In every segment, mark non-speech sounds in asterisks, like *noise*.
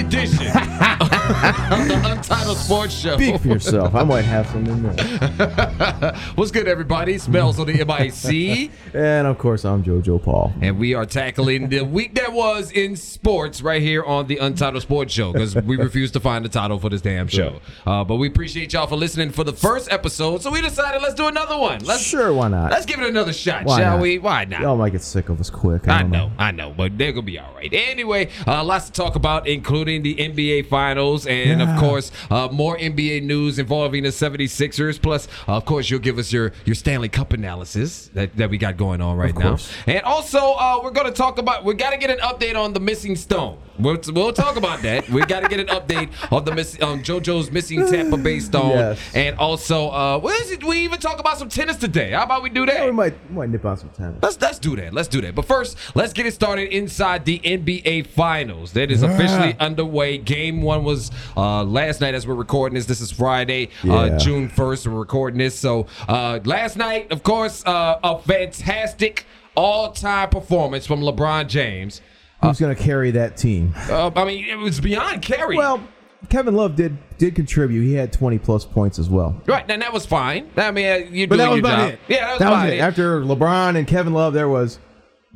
edition *laughs* the Untitled Sports Show. Speak for yourself. I might have some in there. *laughs* What's good, everybody? Smells on the MIC. *laughs* And of course, I'm JoJo Paul. And we are tackling the week that was in sports right here on the Untitled Sports Show because we *laughs* refuse to find the title for this damn show. Uh, but we appreciate y'all for listening for the first episode. So we decided let's do another one. Let's Sure, why not? let's give it another shot, Why shall not? we? Why not? Y'all might get sick of us quick. I don't know, I know, but they're gonna be all right. Anyway, uh, lots to talk about, including the NBA Finals, and of Yeah. Course, uh, more NBA news involving the 76ers. Plus, uh, of course, you'll give us your your Stanley Cup analysis that, that we got going on right now. And also, uh, we're gonna talk about. We got to get an update on the missing stone. We'll, we'll talk about that. we got to get an update of the miss, um, JoJo's missing Tampa Bay *sighs* stone, Yes. and also, uh, what is it? We even talk about some tennis today. How about we do that? Yeah, we might we might nip on some tennis. Let's let's do that. Let's do that. But first, let's get it started inside the NBA Finals. That is officially underway. Game one was uh, last night as we're recording this. This is Friday, uh, June first. We're recording this. So uh, last night, of course, uh, a fantastic all-time performance from LeBron James. Who's gonna carry that team? Uh, I mean, it was beyond carry. Well, Kevin Love did did contribute. He had 20 plus points as well. right, and that was fine. I mean, uh, you're But doing that was your about job. it. Yeah, that was that about was it. it. After LeBron and Kevin Love, there was.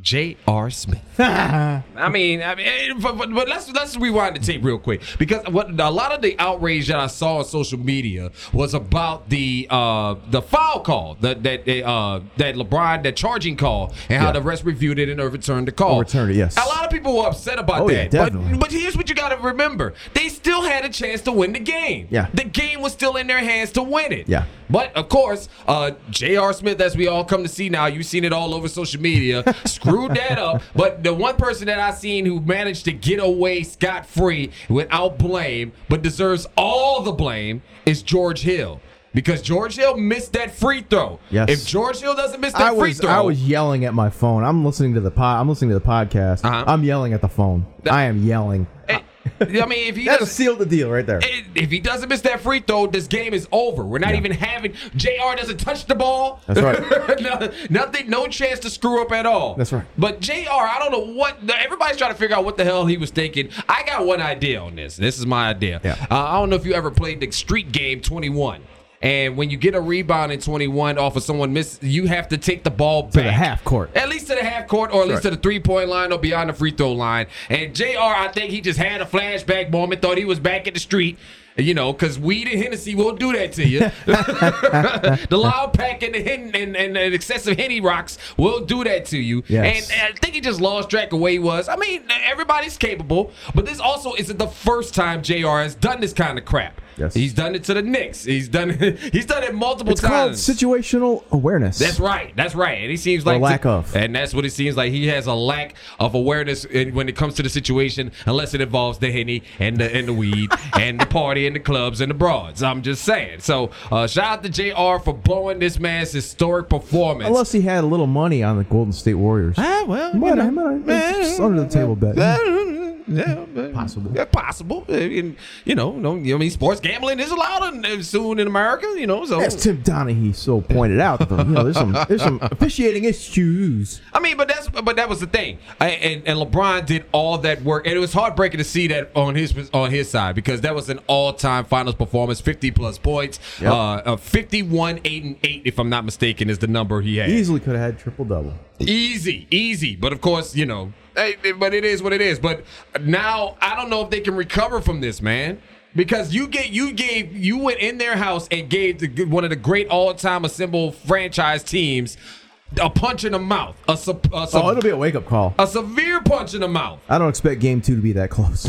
J.R. Smith. *laughs* I mean, I mean, eh, but, but, but let's let's rewind the tape real quick because what a lot of the outrage that I saw on social media was about the uh, the foul call that that uh, that LeBron that charging call and how Yeah. the rest reviewed it and overturned the call. Overturned it, yes. A lot of people were upset about Oh, yeah, that. but, but here's what you got to remember: they still had a chance to win the game. Yeah. the game was still in their hands to win it. Yeah. But of course, uh, J.R. Smith, as we all come to see now, you've seen it all over social media, *laughs* screwed that up. But the one person that I've seen who managed to get away scot free without blame, but deserves all the blame, is George Hill. Because George Hill missed that free throw. Yes. If George Hill doesn't miss that I free was throw, I was yelling at my phone. I'm listening to the pod. I'm listening to the podcast. Uh-huh. I'm yelling at the phone. I am yelling. eh, I mean, if he *laughs* That doesn't, sealed the deal right there. if he doesn't miss that free throw, this game is over. We're not Yeah. even having J.R. doesn't touch the ball. That's right. *laughs* no, nothing, no chance to screw up at all. That's right. But J.R. I don't know what everybody's trying to figure out what the hell he was thinking. I got one idea on this. This is my idea. Yeah. Uh, I don't know if you ever played the street game 21. And when you get a rebound in 21 off of someone miss, you have to take the ball back to the half court. at least to the half court or at least to the three point line or beyond the free throw line. And JR, I think he just had a flashback moment, thought he was back in the street. You know, because weed and Hennessy will do that to you. *laughs* *laughs* the loud pack and the hen- and, and, and excessive Henny rocks will do that to you. Yes. And, and I think he just lost track of where he was. I mean, everybody's capable, but this also isn't the first time JR has done this kind of crap. Yes. He's done it to the Knicks. He's done it. *laughs* he's done it multiple It's called times. situational awareness. That's right. That's right. And he seems like lack of. and that's what it seems like. He has a lack of awareness in- when it comes to the situation, unless it involves the henny and the and the weed *laughs* and the party and the clubs and the broads. I'm just saying. So uh, shout out to J.R. for blowing this man's historic performance. Unless he had a little money on the Golden State Warriors. ah, well, He might have- he might have- just under the table bet. Yeah, Possible. Yeah, possible. Uh, and, you know, no, I mean, sports gambling is allowed in, soon in America. You know, so As Tim Donaghy so pointed out, though, you know, there's some there's some *laughs* officiating issues. I mean, but that's but that was the thing, I, and and LeBron did all that work, and it was heartbreaking to see that on his on his side because that was an all time Finals performance, fifty plus points, Yep. uh, uh, fifty one eight and eight, if I'm not mistaken, is the number he had. Easily could have had triple double. Easy, easy. But of course, you know, hey, but it is what it is. But now I don't know if they can recover from this, man. Because you get you gave you went in their house and gave the, one of the great all time assembled franchise teams a punch in the mouth, a, su- a, su- Oh, it'll be a wake up call. a severe punch in the mouth. I don't expect game two to be that close.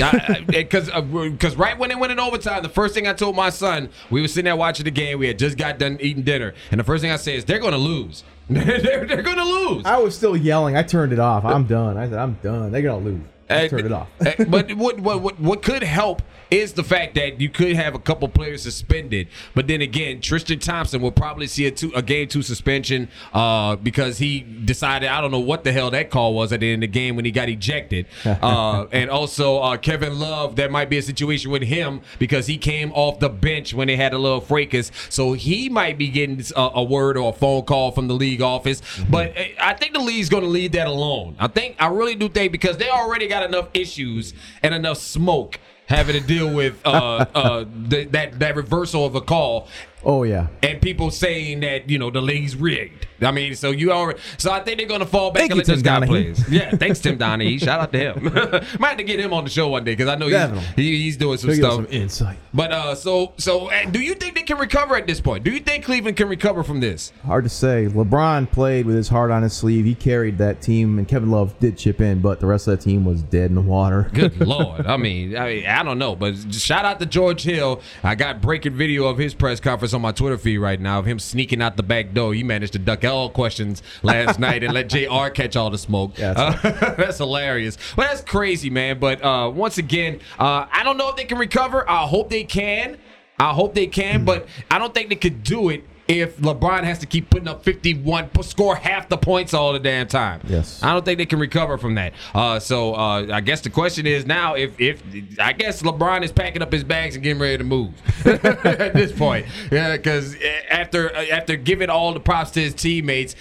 Because because uh, right when it went in overtime, the first thing I told my son, we were sitting there watching the game. We had just got done eating dinner, and the first thing I said is, "They're going to lose. *laughs* they're they're going to lose." I was still yelling. I turned it off. I'm done. I said, I'm done. They're gonna lose. Uh, turned it off. uh, but what, what what what could help is the fact that you could have a couple players suspended. But then again, Tristan Thompson will probably see a two a game two suspension uh, because he decided I don't know what the hell that call was at the end of the game when he got ejected. *laughs* Uh, and also uh, Kevin Love, there might be a situation with him because he came off the bench when they had a little fracas, so he might be getting a, a word or a phone call from the league office. But uh, I think the league's going to leave that alone. I think I really do think because they already got enough issues and enough smoke having to deal with uh, uh, the, that that reversal of a call Oh yeah. and people saying that you know the league's rigged. I mean, so you already. So I think they're gonna fall back Thank and let this guy Donaghy. play. Yeah, thanks Tim Donaghy. *laughs* Shout out to him. *laughs* Might have to get him on the show one day because I know he's, he, he's doing some He'll stuff. some insight. But uh, so so, uh, do you think they can recover at this point? Do you think Cleveland can recover from this? Hard to say. LeBron played with his heart on his sleeve. He carried that team, and Kevin Love did chip in, but the rest of that team was dead in the water. Good *laughs* lord! I mean, I mean, I don't know, but shout out to George Hill. I got breaking video of his press conference on my Twitter feed right now of him sneaking out the back door. He managed to duck all questions last *laughs* night and let J.R. catch all the smoke. Yeah, that's Uh, *laughs* that's hilarious. But that's crazy, man. But uh, once again, uh, I don't know if they can recover. I hope they can. I hope they can, but I don't think they could do it. If LeBron has to keep putting up 51, score half the points all the damn time. Yes. I don't think they can recover from that. Uh, so uh, I guess the question is now if if I guess LeBron is packing up his bags and getting ready to move *laughs* at this point. Yeah, because after after giving all the props to his teammates,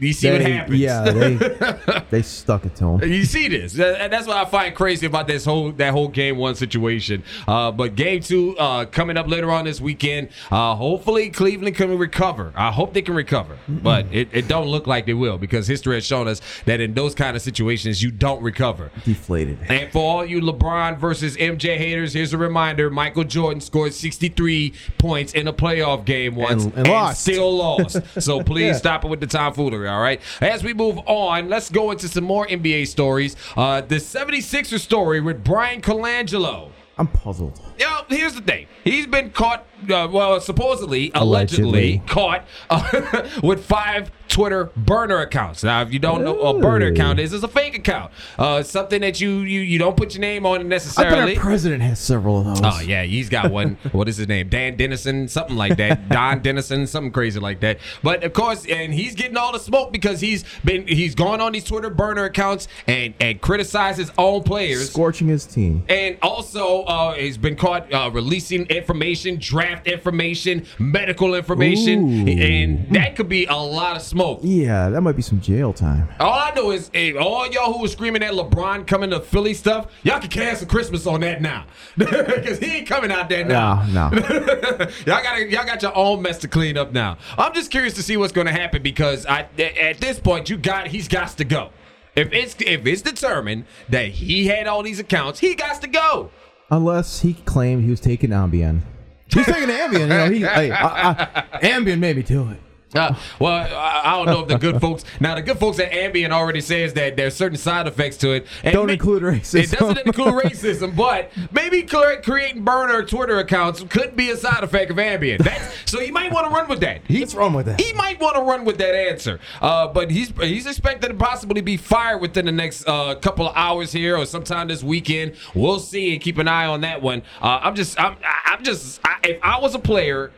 you see what They- happens. Yeah, they *laughs* they stuck it to him. You see this, and that's what I find crazy about this whole that whole game one situation. Uh, but game two uh, coming up later on this weekend. Uh, hopefully Cleveland can recover. I hope they can recover, but it, it don't look like they will because history has shown us that in those kind of situations you don't recover. Deflated. And for all you LeBron versus MJ haters, here's a reminder: Michael Jordan scored 63 points in a playoff game once And- and lost. still lost. *laughs* So please Yeah. stop it with the tomfoolery. All right. As we move on, let's go into some more NBA stories. Uh, the 76er story with Bryan Colangelo. I'm puzzled. You know, here's the thing. He's been caught, uh, well, supposedly, allegedly, Allegedly. caught uh, *laughs* with five Twitter burner accounts. Now, if you don't know what a burner account is, it's a fake account. Uh, something that you you you don't put your name on it I bet necessarily. our president has several of those. Oh yeah, he's got one. *laughs* what is his name? Dan Dennison, something like that. *laughs* Don Dennison, something crazy like that. But of course, and he's getting all the smoke because he's been he's gone on these Twitter burner accounts and and criticized his own players. Scorching his team. And also, uh, he's been caught uh, releasing information, draft information, medical information, Ooh. and that could be a lot of smoke. Yeah, that might be some jail time. All I know is, hey, all y'all who were screaming at LeBron coming to Philly stuff, y'all can cancel Christmas on that now, *laughs* because he ain't coming out there now. No, no. *laughs* y'all got y'all got your own mess to clean up now. I'm just curious to see what's going to happen because I, at this point, you got he's got to go. If it's if it's determined that he had all these accounts, he got to go. Unless he claimed he was taking Ambien. He's taking Ambien. You know, he, hey, I, I, Ambien made me do it. Uh, well, I, I don't know if the good folks. Now, the good folks at Ambien already says that there's certain side effects to it. And Don't ma- include racism. It doesn't include racism, but maybe cre- creating burner Twitter accounts could be a side effect of Ambien. That's, so you might want to run with that. He, What's wrong with that? He might want to run with that answer. Uh, but he's he's expected to possibly be fired within the next uh, couple of hours here or sometime this weekend. We'll see and keep an eye on that one. Uh, I'm just I'm I'm just I, if I was a player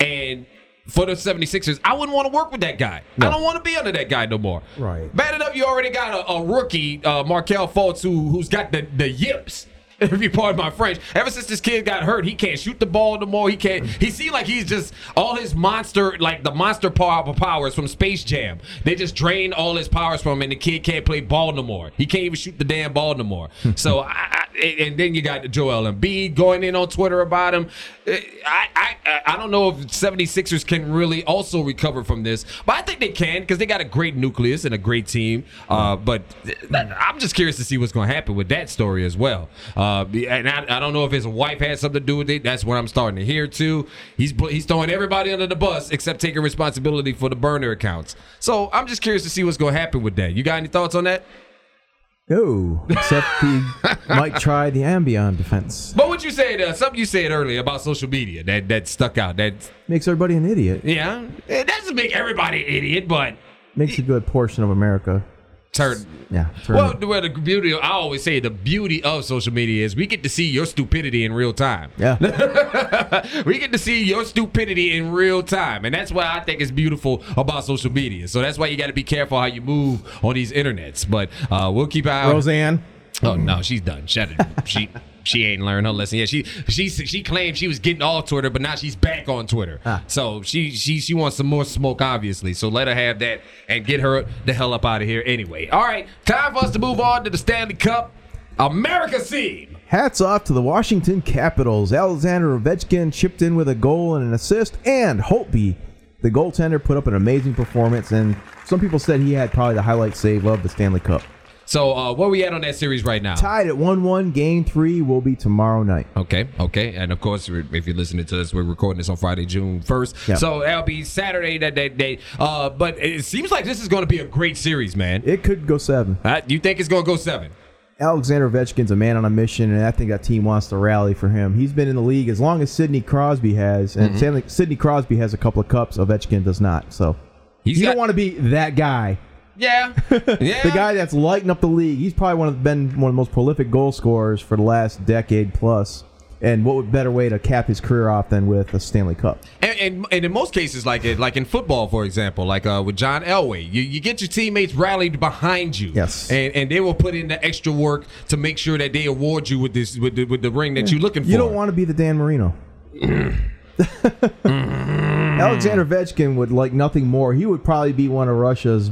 and for the 76ers, I wouldn't want to work with that guy. I don't want to be under that guy no more. Right. Bad enough you already got a, a rookie, uh, Markelle Fultz, who who's got the the yips. *laughs* If you pardon my French, ever since this kid got hurt, he can't shoot the ball no more. He can't. He seemed like he's just all his monster, like the monster power powers from Space Jam. They just drained all his powers from him, and the kid can't play ball no more. He can't even shoot the damn ball no more. *laughs* so, I, and then you got Joel Embiid going in on Twitter about him. I, I, I, I don't know if 76ers can really also recover from this, but I think they can because they got a great nucleus and a great team. Uh, but I'm just curious to see what's going to happen with that story as well. Uh, and I, I don't know if his wife had something to do with it. That's what I'm starting to hear too. He's he's throwing everybody under the bus except taking responsibility for the burner accounts. So I'm just curious to see what's going to happen with that. You got any thoughts on that? No, except he *laughs* might try the Ambien defense. What would you say to uh, something you said earlier about social media that that stuck out? That Makes everybody an idiot. yeah, it doesn't make everybody an idiot, but Makes a good portion of America. Turn. Yeah. Turn Well, the, well, the beauty, I always say the beauty of social media is we get to see your stupidity in real time. yeah. *laughs* we get to see your stupidity in real time. And that's why I think it's beautiful about social media. So that's why you got to be careful how you move on these internets. But uh, we'll keep our eye Roseanne. Oh no, she's done. Shut it. She she ain't learned her lesson. yet. she she she claimed she was getting off Twitter, but now she's back on Twitter. Ah. So she she she wants some more smoke, obviously. So let her have that and get her the hell up out of here anyway. All right, time for us to move on to the Stanley Cup. America scene. Hats off to the Washington Capitals. Alexander Ovechkin chipped in with a goal and an assist, and Holtby, the goaltender, put up an amazing performance. And some people said he had probably the highlight save of the Stanley Cup. So uh, where we at on that series right now? Tied at 1 1. Game three will be tomorrow night. Okay, okay, and of course, if you're listening to us, we're recording this on Friday, June first. Yeah. So that'll be Saturday that that day. Uh, but it seems like this is going to be a great series, man. It could go seven. Uh, you think it's going to go seven? Alexander Ovechkin's a man on a mission, and I think that team wants to rally for him. He's been in the league as long as Sidney Crosby has, and Stanley- Sidney Crosby has a couple of cups. Ovechkin does not. So He's you got- don't want to be that guy. Yeah, *laughs* yeah. The guy that's lighting up the league. He's probably one of been one of the most prolific goal scorers for the last decade plus. And what better way to cap his career off than with a Stanley Cup? And, and, and in most cases, like it, like in football, for example, like uh, with John Elway, you, you get your teammates rallied behind you, Yes. and, and they will put in the extra work to make sure that they award you with this with the, with the ring that you're looking for. You don't want to be the Dan Marino. *laughs* *laughs* Alexander Ovechkin would like nothing more. He would probably be one of Russia's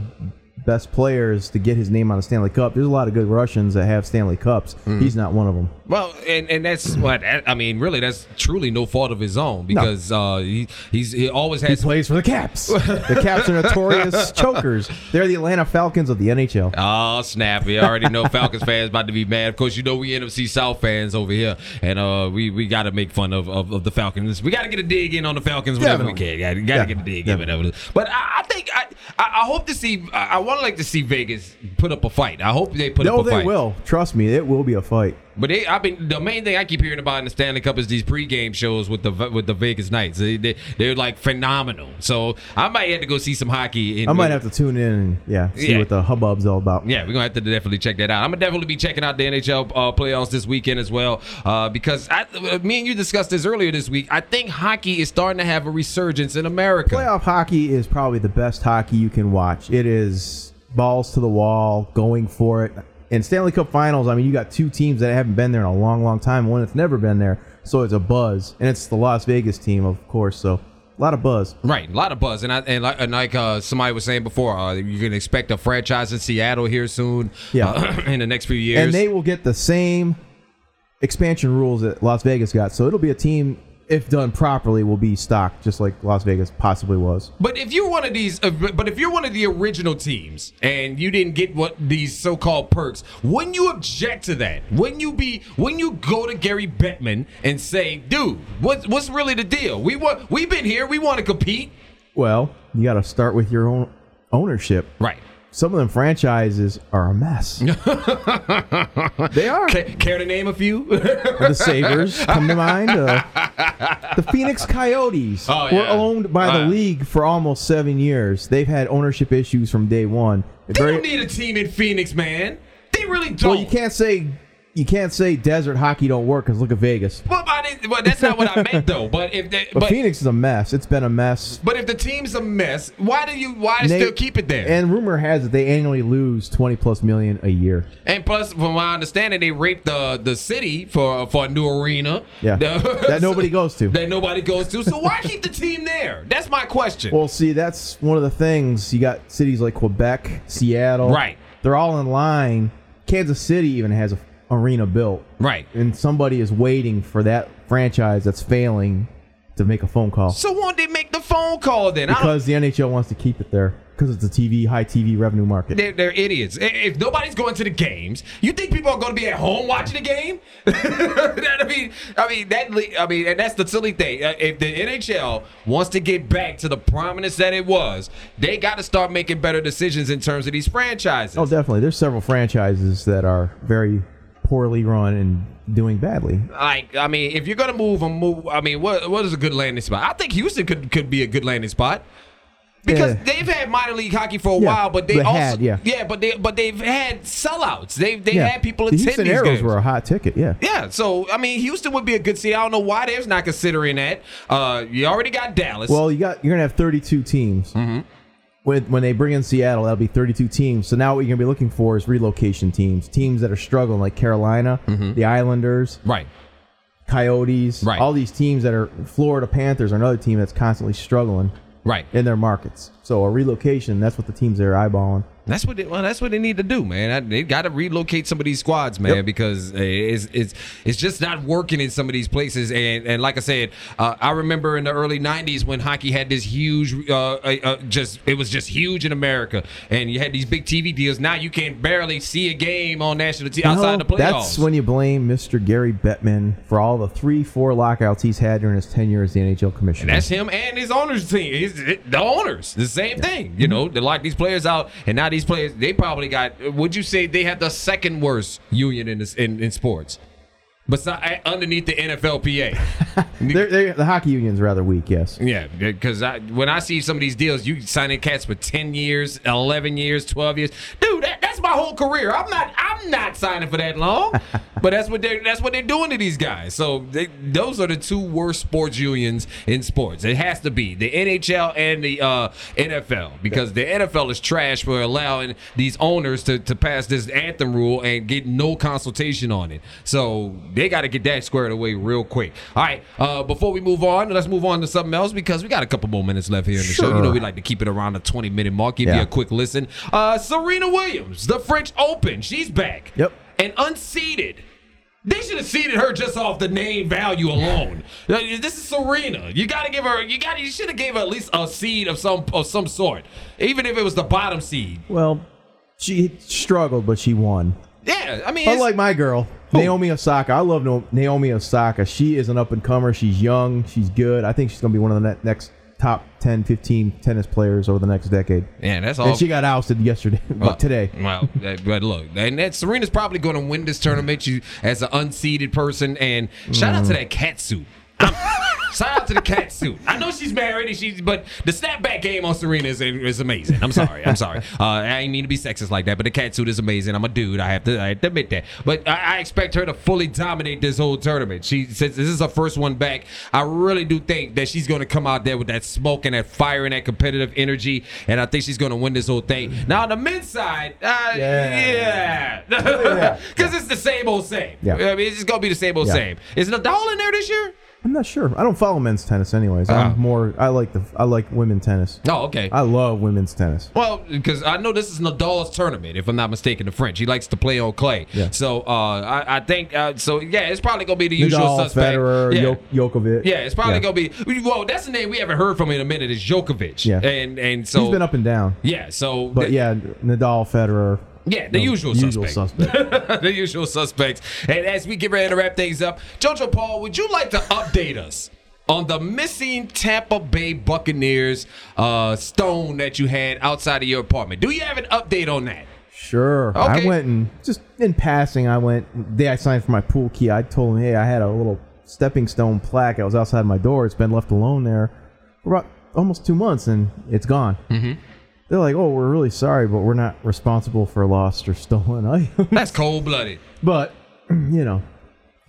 best players to get his name on a Stanley Cup. There's a lot of good Russians that have Stanley Cups. Mm. He's not one of them. Well, and, and that's what I mean. Really, that's truly no fault of his own because uh, he he's he always He plays for the Caps. the Caps are notorious *laughs* chokers. They're the Atlanta Falcons of the NHL. Oh snap! We already know Falcons fans about to be mad. Of course, you know we NFC South fans over here, and uh, we we got to make fun of, of, of the Falcons. We got to get a dig in on the Falcons whenever we can. Got to get a dig in whenever. But I, I think I, I I hope to see. I, I to like to see Vegas put up a fight. I hope they put No, up a they fight. will. Trust me, it will be a fight. But they, I mean, the main thing I keep hearing about in the Stanley Cup is these pregame shows with the with the Vegas Knights. They, they they're like phenomenal. So I might have to go see some hockey. In, I might have to tune in and yeah, see Yeah. what the hubbub's all about. Yeah, we're gonna have to definitely check that out. I'm gonna definitely be checking out the NHL uh, playoffs this weekend as well, uh, because I, uh, me and you discussed this earlier this week. I think hockey is starting to have a resurgence in America. Playoff hockey is probably the best hockey you can watch. It is balls to the wall, going for it. In Stanley Cup Finals, I mean, you got two teams that haven't been there in a long, long time. One that's never been there, so it's a buzz, and it's the Las Vegas team, of course. So a lot of buzz. Right, a lot of buzz, and I, and like, and like uh, somebody was saying before, uh, you can expect a franchise in Seattle here soon. Yeah. uh, *clears throat* in the next few years. and they will get the same expansion rules that Las Vegas got. So it'll be a team, if done properly, will be stocked just like Las Vegas possibly was. But if you're one of these, uh, but if you're one of the original teams and you didn't get what these so-called perks, wouldn't you object to that? Wouldn't you be? Wouldn't you go to Gary Bettman and say, "Dude, what's what's really the deal? We want, we've been here, we want to compete." Well, you got to start with your own ownership. Right. Some of them franchises are a mess. *laughs* they are. Ca- care to name a few? The Sabres *laughs* come to mind. Uh, the Phoenix Coyotes Oh, were owned by the Uh. league for almost seven years. They've had ownership issues from day one. they Very- don't need a team in Phoenix, man. They really don't. well, you can't say you can't say desert hockey don't work because look at Vegas. Well, Didn't, well, that's not what I meant though. But if they, But, but Phoenix is a mess. It's been a mess. but if the team's a mess, why do you why They- still keep it there? And rumor has it they annually lose twenty plus million a year. And plus, from my understanding, they raped the the city for for a new arena. Yeah. The- *laughs* That nobody goes to. That nobody goes to. So why keep the team there? That's my question. Well, see, that's one of the things. You got cities like Quebec, Seattle. Right. They're all in line. Kansas City even has a arena built. right. And somebody is waiting for that franchise that's failing to make a phone call. So won't they make the phone call then? Because the NHL wants to keep it there. Because it's a TV, high TV revenue market. they're, they're idiots. If nobody's going to the games, you think people are going to be at home watching the game? *laughs* I mean, I mean that. I mean, and that's the silly thing. Uh, If the NHL wants to get back to the prominence that it was, they got to start making better decisions in terms of these franchises. Oh, definitely. There's several franchises that are very poorly run and doing badly. Like, I mean, if you're gonna move them, move. I mean, what what is a good landing spot? I think Houston could could be a good landing spot because Yeah. they've had minor league hockey for a Yeah, while, but they they also had, yeah. but they but they've had sellouts. They've they yeah. had people the attend Houston these Aeros games. were a hot ticket. Yeah. yeah, so I mean, Houston would be a good city. I don't know why they're not considering that. Uh, you already got Dallas. Well, you got you're gonna have 32 teams. Mm-hmm. When when they bring in Seattle, that'll be 32 teams. So now what you're gonna be looking for is relocation teams, teams that are struggling, like Carolina, mm-hmm. the Islanders, right. Coyotes, Right. all these teams that are Florida Panthers are another team that's constantly struggling Right. in their markets. So a relocation, that's what the teams are eyeballing. That's what they, well, that's what they need to do, man. They got to relocate some of these squads, man, Yep. because it's it's it's just not working in some of these places. And and like I said, uh, I remember in the early '90s when hockey had this huge, uh, uh, uh, just it was just huge in America, and you had these big TV deals. Now you can barely see a game on national TV outside the playoffs. That's when you blame Mr. Gary Bettman for all the three, four lockouts he's had during his tenure as the NHL commissioner. That's him and his owners team. His, the owners, the same thing. You know, they lock these players out, and now these players, they probably got. Would you say they have the second worst union in this, in, in sports, besides underneath the NFLPA? *laughs* They're, they're, the hockey union's rather weak, yes. yeah, because I, when I see some of these deals, you signing cats for ten years, eleven years, twelve years, dude. That, that's my whole career. I'm not. I'm not signing for that long. *laughs* but that's what they're. That's what they're doing to these guys. So they, those are the two worst sports unions in sports. It has to be the NHL and the uh, NFL because the NFL is trash for allowing these owners to, to pass this anthem rule and get no consultation on it. So they got to get that squared away real quick. All right. Uh, before we move on, let's move on to something else because we got a couple more minutes left here in the show. You know we like to keep it around the 20 minute mark. Give you a quick listen. Uh, Serena Williams, the French Open, she's back. Yep. And unseated. They should have seeded her just off the name value alone. Uh, This is Serena. You got to give her. You got. You should have gave her at least a seed of some of some sort, even if it was the bottom seed. Well, she struggled, but she won. Yeah, I mean, Unlike my girl, Naomi Osaka. I love Naomi Osaka. She is an up and comer. She's young. She's good. I think she's going to be one of the ne- next top 10, 15 tennis players over the next decade. yeah, that's all. And she got ousted yesterday, *laughs* Well, but today. Well, *laughs* that- but look, and that Serena's probably going to win this tournament. You as an unseeded person, and shout out to mm. that cat suit. *laughs* Shout out to the cat suit. I know she's married, and she's but the snapback game on Serena is, is amazing. I'm sorry, I'm sorry. *laughs* Uh, I ain't mean to be sexist like that, but the cat suit is amazing. I'm a dude. I have to, I have to admit that. But I, I expect her to fully dominate this whole tournament. She says this is her first one back. I really do think that she's going to come out there with that smoke and that fire and that competitive energy, and I think she's going to win this whole thing. Now on the men's side, uh, Yeah. yeah, *laughs* because it's the same old same. Yeah. I mean, it's just gonna be the same old Yeah. same. Is Nadal in there this year? I'm not sure. I don't follow men's tennis, anyways. Ah. I'm more. I like the. I like women tennis. Oh, okay. I love women's tennis. Well, because I know this is Nadal's tournament, if I'm not mistaken, the French. He likes to play on clay. Yeah. So uh, I, I think uh, so. Yeah, it's probably gonna be the usual Nadal, suspect. Federer, yeah. Jo- Djokovic. yeah, it's probably Yeah. gonna be. Well, that's the name we haven't heard from in a minute. Is Djokovic. Yeah. And and so He's been up and down. Yeah. So But th- yeah, Nadal, Federer. Yeah, the know, usual, usual suspect. suspect. *laughs* the usual suspects. And as we get ready to wrap things up, Jojo Paul, would you like to update us on the missing Tampa Bay Buccaneers uh, stone that you had outside of your apartment? Do you have an update on that? Sure. Okay. I went and just in passing, I went the day I signed for my pool key. I told him, hey, I had a little stepping stone plaque. I was outside my door. It's been left alone there for about almost two months, and it's gone. Mm-hmm. They're like, oh, we're really sorry, but we're not responsible for lost or stolen *laughs* items. That's cold blooded. but *clears throat* you know,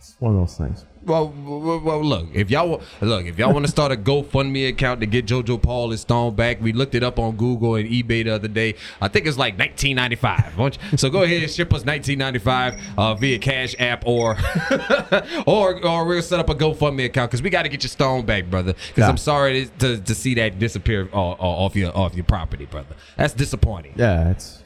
it's one of those things. Well, well, well, look. If y'all look, if y'all want to *laughs* start a GoFundMe account to get JoJo Paul his stone back, we looked it up on Google and eBay the other day. I think it's like 1995. So go ahead and ship us 1995 uh, via Cash App or *laughs* or or we'll set up a GoFundMe account because we got to get your stone back, brother. Because Yeah. I'm sorry to, to, to see that disappear uh, uh, off your off your property, brother. That's disappointing. Yeah, it's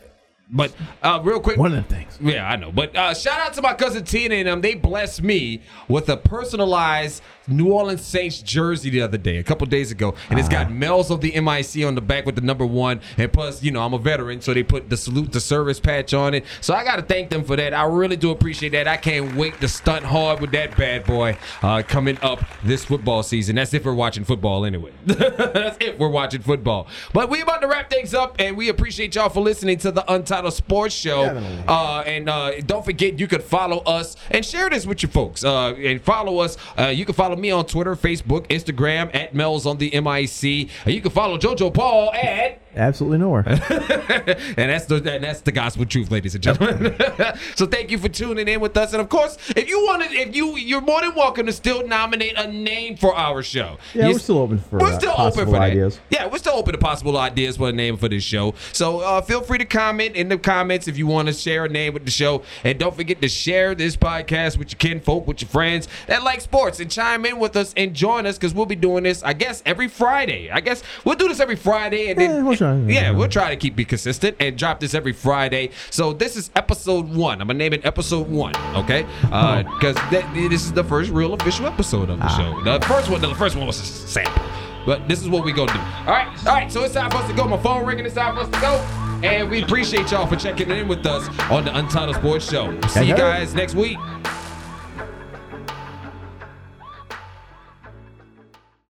But uh, real quick, one of the things. yeah, I know. But uh, shout out to my cousin Tina and them. They blessed me with a personalized New Orleans Saints jersey the other day, a couple days ago. And it's got Mel's of the MIC on the back with the number one. And plus, you know, I'm a veteran, so they put the salute to service patch on it. So I got to thank them for that. I really do appreciate that. I can't wait to stunt hard with that bad boy uh, coming up this football season. That's if we're watching football anyway. *laughs* That's if we're watching football. But we about to wrap things up, and we appreciate y'all for listening to the Untitled Sports Show. Uh, and uh, don't forget, you could follow us and share this with your folks. Uh, and follow us. Uh, you can follow me on Twitter, Facebook, Instagram at Mel's on the MIC. Uh, you can follow JoJo Paul at. Absolutely nowhere. *laughs* and that's the and that's the gospel truth, ladies and gentlemen. *laughs* so thank you for tuning in with us. And of course, if you want to, if you you're more than welcome to still nominate a name for our show. Yeah, You- we're still open for we're uh, still open possible for that. ideas. Yeah, we're still open to possible ideas for a name for this show. So uh, feel free to comment in the comments if you want to share a name with the show. And don't forget to share this podcast with your kinfolk, with your friends that like sports, and chime in with us and join us because we'll be doing this, I guess, every Friday. I guess we'll do this every Friday, and Eh, then a try. Yeah, we'll try to keep it consistent and drop this every Friday. So this is episode one. I'm gonna name it episode one, okay? Uh, because this is the first real official episode of the show. The first one, the first one was a sample, but this is what we gonna do. All right, all right. So it's time for us to go. My phone ringing. It's time for us to go. And we appreciate y'all for checking in with us on the Untitled Sports Show. See you guys next week.